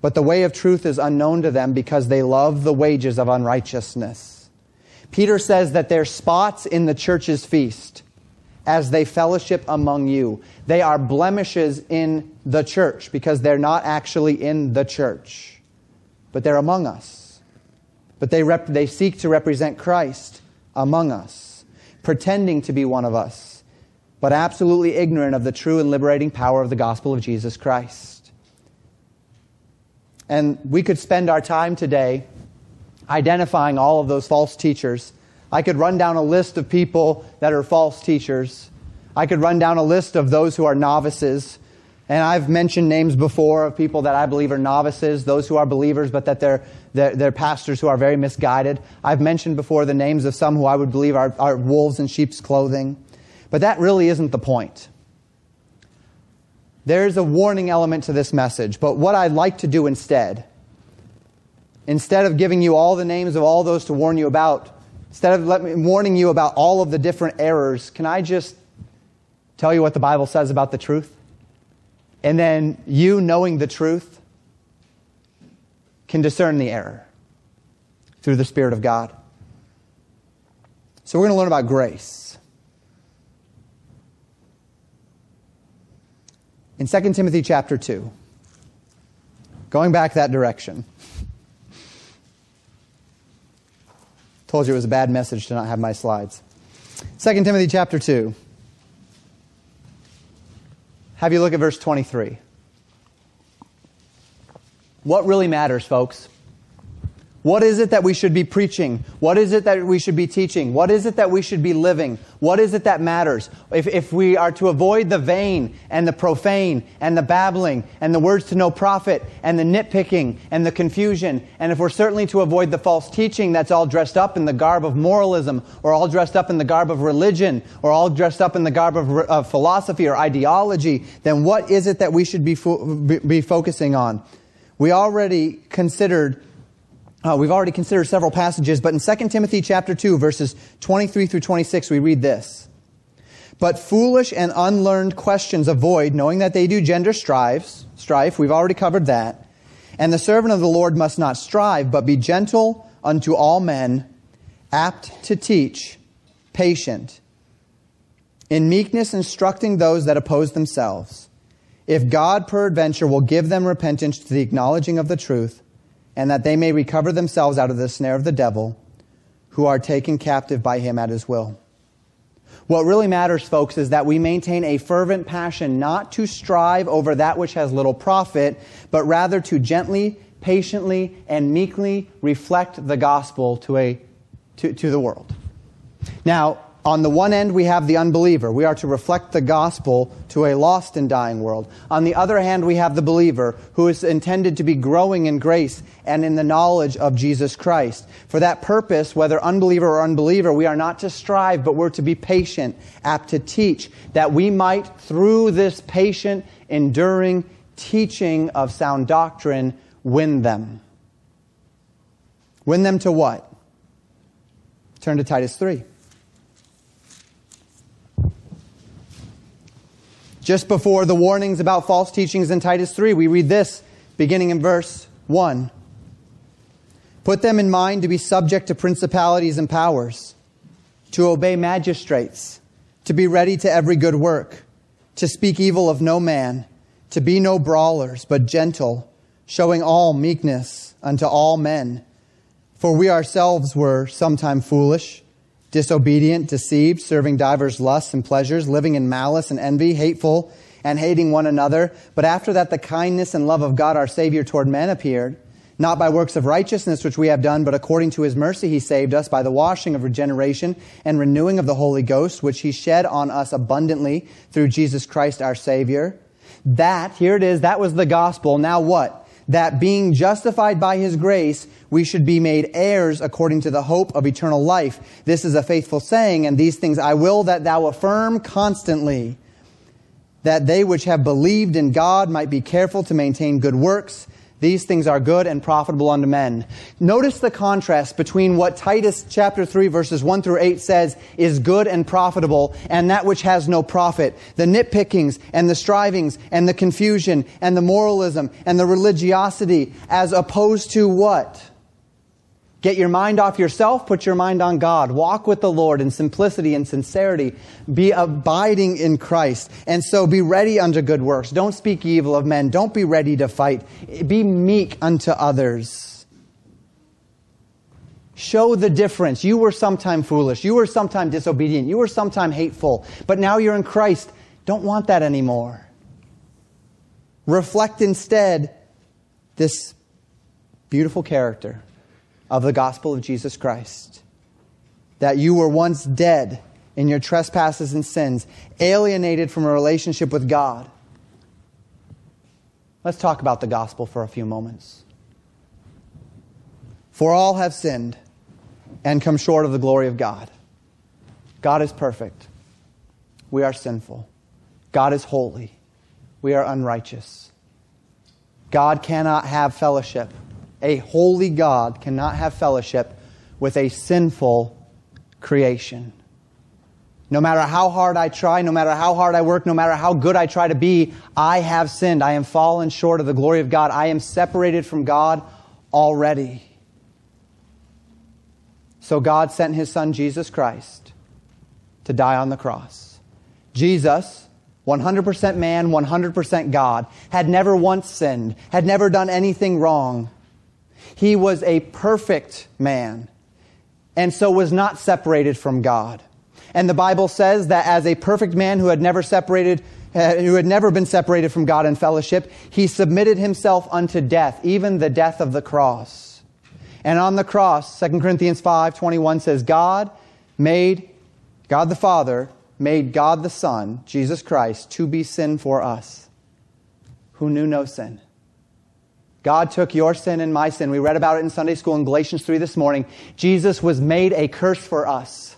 But the way of truth is unknown to them because they love the wages of unrighteousness. Peter says that they're spots in the church's feast as they fellowship among you. They are blemishes in the church because they're not actually in the church, but they're among us. But they, rep- they seek to represent Christ among us, pretending to be one of us, but absolutely ignorant of the true and liberating power of the gospel of Jesus Christ. And we could spend our time today identifying all of those false teachers I could run down a list of people that are false teachers. I could run down a list of those who are novices. And I've mentioned names before of people that I believe are novices, those who are believers, but that they're, they're, they're pastors who are very misguided. I've mentioned before the names of some who I would believe are, are wolves in sheep's clothing. But that really isn't the point. There's a warning element to this message, but what I'd like to do instead, instead of giving you all the names of all those to warn you about, Instead of me, warning you about all of the different errors, can I just tell you what the Bible says about the truth? And then you, knowing the truth, can discern the error through the Spirit of God. So we're going to learn about grace. In 2 Timothy chapter 2, going back that direction. Told you it was a bad message to not have my slides. 2 Timothy chapter 2. Have you look at verse 23. What really matters, folks? What is it that we should be preaching? What is it that we should be teaching? What is it that we should be living? What is it that matters? If, if we are to avoid the vain and the profane and the babbling and the words to no profit and the nitpicking and the confusion, and if we're certainly to avoid the false teaching that's all dressed up in the garb of moralism or all dressed up in the garb of religion or all dressed up in the garb of, of philosophy or ideology, then what is it that we should be, fo- be focusing on? We already considered uh, we've already considered several passages, but in 2 Timothy chapter 2, verses 23 through 26, we read this. But foolish and unlearned questions avoid, knowing that they do gender strives, strife. We've already covered that. And the servant of the Lord must not strive, but be gentle unto all men, apt to teach, patient, in meekness instructing those that oppose themselves. If God peradventure will give them repentance to the acknowledging of the truth, and that they may recover themselves out of the snare of the devil, who are taken captive by him at his will. What really matters, folks, is that we maintain a fervent passion not to strive over that which has little profit, but rather to gently, patiently, and meekly reflect the gospel to, a, to, to the world. Now, on the one end, we have the unbeliever. We are to reflect the gospel to a lost and dying world. On the other hand, we have the believer who is intended to be growing in grace and in the knowledge of Jesus Christ. For that purpose, whether unbeliever or unbeliever, we are not to strive, but we're to be patient, apt to teach, that we might, through this patient, enduring teaching of sound doctrine, win them. Win them to what? Turn to Titus 3. Just before the warnings about false teachings in Titus 3, we read this beginning in verse 1. Put them in mind to be subject to principalities and powers, to obey magistrates, to be ready to every good work, to speak evil of no man, to be no brawlers, but gentle, showing all meekness unto all men. For we ourselves were sometime foolish disobedient, deceived, serving divers lusts and pleasures, living in malice and envy, hateful, and hating one another. But after that, the kindness and love of God our Savior toward men appeared, not by works of righteousness which we have done, but according to his mercy he saved us by the washing of regeneration and renewing of the Holy Ghost, which he shed on us abundantly through Jesus Christ our Savior. That, here it is, that was the gospel. Now what? that being justified by his grace, we should be made heirs according to the hope of eternal life. This is a faithful saying, and these things I will that thou affirm constantly, that they which have believed in God might be careful to maintain good works. These things are good and profitable unto men. Notice the contrast between what Titus chapter 3 verses 1 through 8 says is good and profitable and that which has no profit. The nitpickings and the strivings and the confusion and the moralism and the religiosity as opposed to what? Get your mind off yourself, put your mind on God. Walk with the Lord in simplicity and sincerity. Be abiding in Christ. And so be ready unto good works. Don't speak evil of men. Don't be ready to fight. Be meek unto others. Show the difference. You were sometime foolish. You were sometime disobedient. You were sometime hateful. But now you're in Christ. Don't want that anymore. Reflect instead this beautiful character of the gospel of Jesus Christ. That you were once dead in your trespasses and sins, alienated from a relationship with God. Let's talk about the gospel for a few moments. For all have sinned and come short of the glory of God. God is perfect. We are sinful. God is holy. We are unrighteous. God cannot have fellowship a holy God cannot have fellowship with a sinful creation. No matter how hard I try, no matter how hard I work, no matter how good I try to be, I have sinned. I am fallen short of the glory of God. I am separated from God already. So God sent his son Jesus Christ to die on the cross. Jesus, 100% man, 100% God, had never once sinned, had never done anything wrong. He was a perfect man and so was not separated from God. And the Bible says that as a perfect man who had never separated, uh, who had never been separated from God in fellowship, he submitted himself unto death, even the death of the cross. And on the cross, 2 Corinthians 5, 21 says, God made, God the Father made God the Son, Jesus Christ, to be sin for us, who knew no sin. God took your sin and my sin. We read about it in Sunday school in Galatians 3 this morning. Jesus was made a curse for us.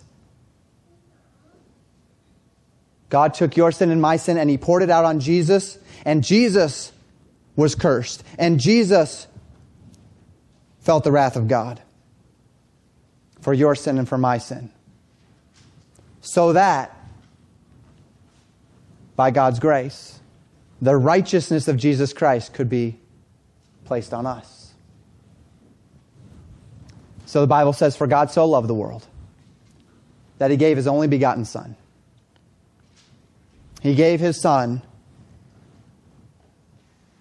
God took your sin and my sin and he poured it out on Jesus, and Jesus was cursed. And Jesus felt the wrath of God for your sin and for my sin. So that, by God's grace, the righteousness of Jesus Christ could be placed on us. So the Bible says, For God so loved the world that he gave his only begotten Son. He gave his Son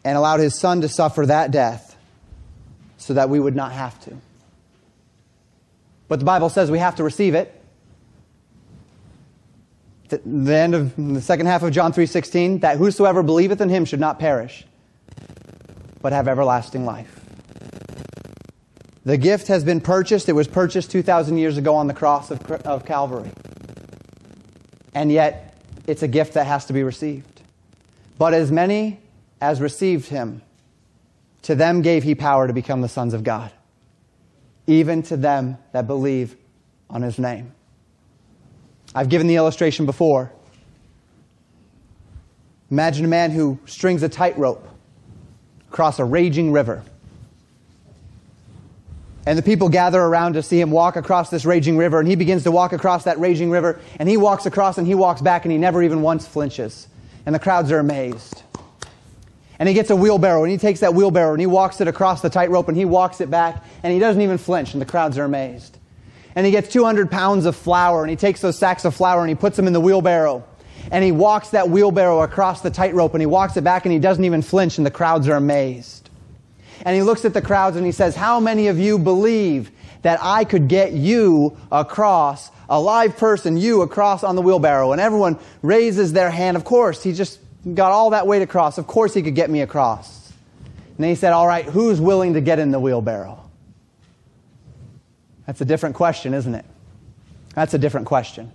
and allowed his Son to suffer that death so that we would not have to. But the Bible says we have to receive it. The end of the second half of John 3:16 that whosoever believeth in him should not perish but have everlasting life. The gift has been purchased. It was purchased 2,000 years ago on the cross of, of Calvary. And yet, it's a gift that has to be received. But as many as received him, to them gave he power to become the sons of God, even to them that believe on his name. I've given the illustration before. Imagine a man who strings a tightrope across a raging river. And the people gather around to see him walk across this raging river, and he begins to walk across that raging river, and he walks across and he walks back, and he never even once flinches. And the crowds are amazed. And he gets a wheelbarrow, and he takes that wheelbarrow, and he walks it across the tightrope, and he walks it back, and he doesn't even flinch, and the crowds are amazed. And he gets 200 pounds of flour, and he takes those sacks of flour, and he puts them in the wheelbarrow and he walks that wheelbarrow across the tightrope and he walks it back and he doesn't even flinch and the crowds are amazed. And he looks at the crowds and he says, How many of you believe that I could get you across, a live person, you across on the wheelbarrow? And everyone raises their hand. Of course, he just got all that weight across. Of course he could get me across. And he said, All right, who's willing to get in the wheelbarrow? That's a different question, isn't it? That's a different question.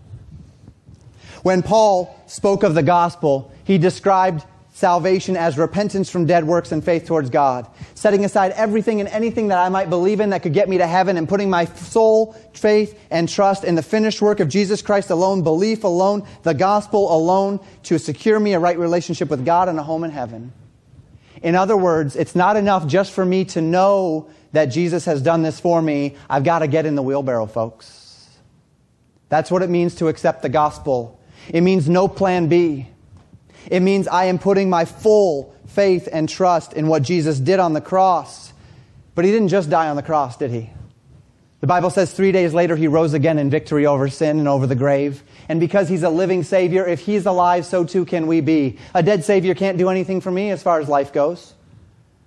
When Paul spoke of the gospel, he described salvation as repentance from dead works and faith towards God, setting aside everything and anything that I might believe in that could get me to heaven and putting my soul, faith, and trust in the finished work of Jesus Christ alone, belief alone, the gospel alone to secure me a right relationship with God and a home in heaven. In other words, it's not enough just for me to know that Jesus has done this for me. I've got to get in the wheelbarrow, folks. That's what it means to accept the gospel. It means no plan B. It means I am putting my full faith and trust in what Jesus did on the cross. But he didn't just die on the cross, did he? The Bible says three days later he rose again in victory over sin and over the grave. And because he's a living Savior, if he's alive, so too can we be. A dead Savior can't do anything for me as far as life goes.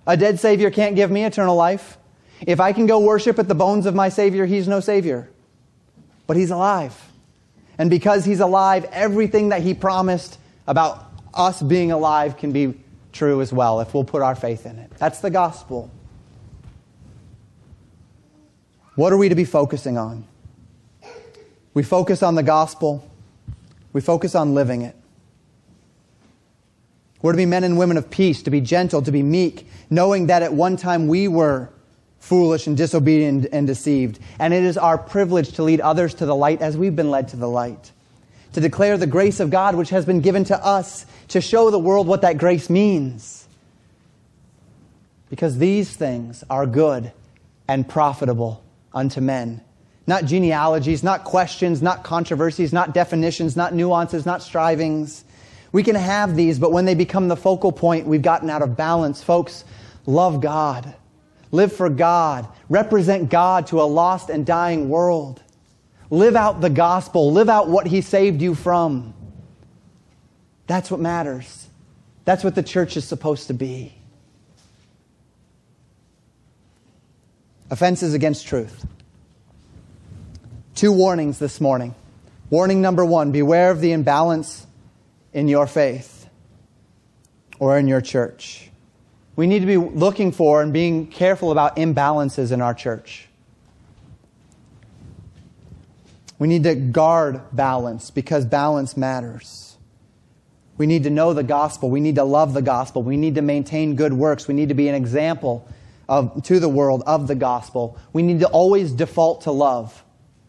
A dead Savior can't give me eternal life. If I can go worship at the bones of my Savior, he's no Savior. But he's alive. And because he's alive, everything that he promised about us being alive can be true as well if we'll put our faith in it. That's the gospel. What are we to be focusing on? We focus on the gospel, we focus on living it. We're to be men and women of peace, to be gentle, to be meek, knowing that at one time we were foolish and disobedient and deceived. And it is our privilege to lead others to the light as we've been led to the light. To declare the grace of God which has been given to us to show the world what that grace means. Because these things are good and profitable unto men. Not genealogies, not questions, not controversies, not definitions, not nuances, not strivings. We can have these, but when they become the focal point, we've gotten out of balance. Folks, love God. Live for God. Represent God to a lost and dying world. Live out the gospel. Live out what He saved you from. That's what matters. That's what the church is supposed to be. Offenses against truth. Two warnings this morning. Warning number one beware of the imbalance in your faith or in your church. We need to be looking for and being careful about imbalances in our church. We need to guard balance because balance matters. We need to know the gospel. We need to love the gospel. We need to maintain good works. We need to be an example of, to the world of the gospel. We need to always default to love,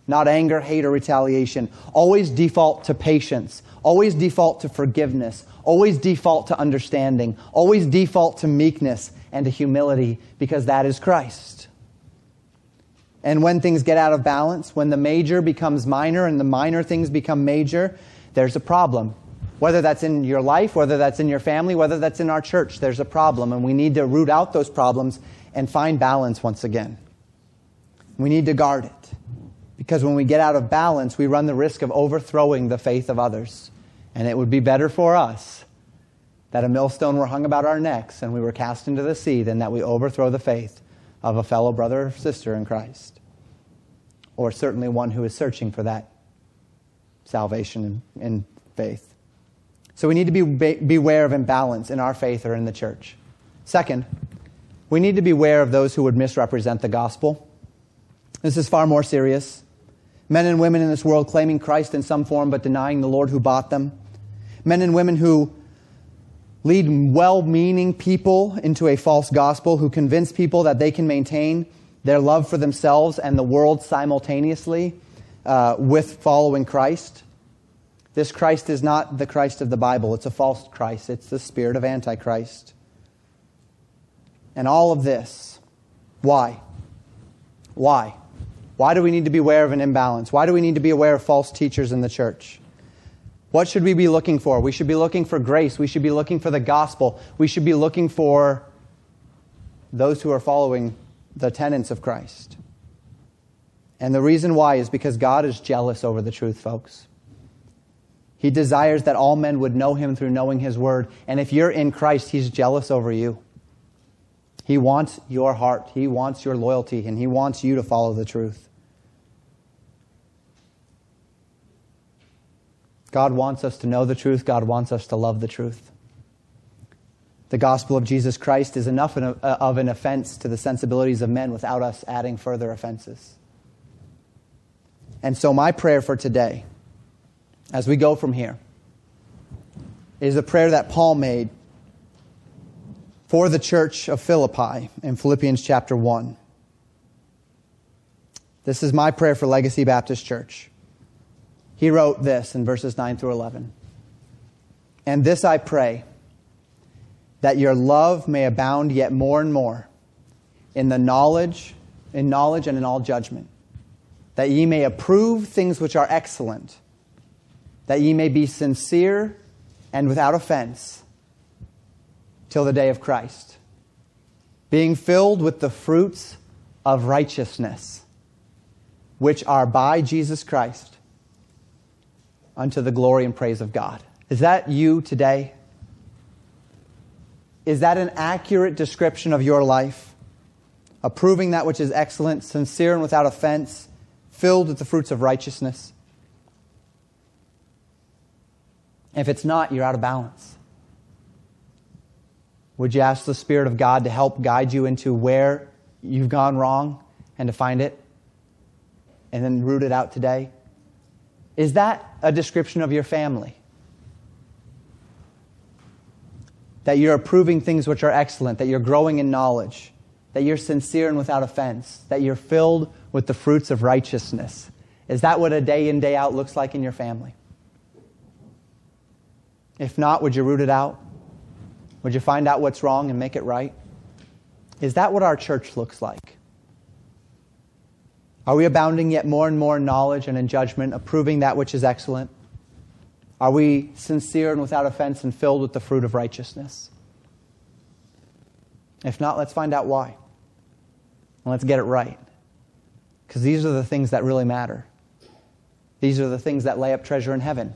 not anger, hate, or retaliation. Always default to patience. Always default to forgiveness. Always default to understanding. Always default to meekness and to humility because that is Christ. And when things get out of balance, when the major becomes minor and the minor things become major, there's a problem. Whether that's in your life, whether that's in your family, whether that's in our church, there's a problem. And we need to root out those problems and find balance once again. We need to guard it. Because when we get out of balance, we run the risk of overthrowing the faith of others. And it would be better for us that a millstone were hung about our necks and we were cast into the sea than that we overthrow the faith of a fellow brother or sister in Christ. Or certainly one who is searching for that salvation in faith. So we need to be beware of imbalance in our faith or in the church. Second, we need to beware of those who would misrepresent the gospel. This is far more serious. Men and women in this world claiming Christ in some form but denying the Lord who bought them. Men and women who lead well meaning people into a false gospel, who convince people that they can maintain their love for themselves and the world simultaneously uh, with following Christ. This Christ is not the Christ of the Bible. It's a false Christ. It's the spirit of Antichrist. And all of this, why? Why? Why do we need to be aware of an imbalance? Why do we need to be aware of false teachers in the church? What should we be looking for? We should be looking for grace. We should be looking for the gospel. We should be looking for those who are following the tenets of Christ. And the reason why is because God is jealous over the truth, folks. He desires that all men would know him through knowing his word. And if you're in Christ, he's jealous over you. He wants your heart, he wants your loyalty, and he wants you to follow the truth. God wants us to know the truth, God wants us to love the truth. The gospel of Jesus Christ is enough uh, of an offense to the sensibilities of men without us adding further offenses. And so, my prayer for today, as we go from here, is a prayer that Paul made for the church of Philippi in Philippians chapter 1. This is my prayer for Legacy Baptist Church. He wrote this in verses 9 through 11. And this I pray that your love may abound yet more and more in the knowledge, in knowledge and in all judgment, that ye may approve things which are excellent, that ye may be sincere and without offense till the day of Christ, being filled with the fruits of righteousness, which are by Jesus Christ, unto the glory and praise of God. Is that you today? Is that an accurate description of your life? Approving that which is excellent, sincere and without offense, filled with the fruits of righteousness? If it's not, you're out of balance. Would you ask the Spirit of God to help guide you into where you've gone wrong and to find it and then root it out today? Is that a description of your family? that you're approving things which are excellent, that you're growing in knowledge, that you're sincere and without offense, that you're filled with the fruits of righteousness. Is that what a day in, day out looks like in your family? If not, would you root it out? Would you find out what's wrong and make it right? Is that what our church looks like? Are we abounding yet more and more in knowledge and in judgment, approving that which is excellent? Are we sincere and without offense and filled with the fruit of righteousness? If not, let's find out why. And let's get it right. Because these are the things that really matter. These are the things that lay up treasure in heaven.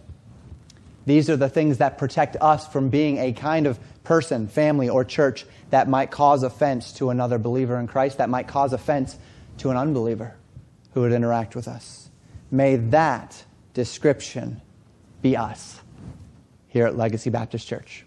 These are the things that protect us from being a kind of person, family, or church that might cause offense to another believer in Christ, that might cause offense to an unbeliever who would interact with us. May that description be us here at Legacy Baptist Church.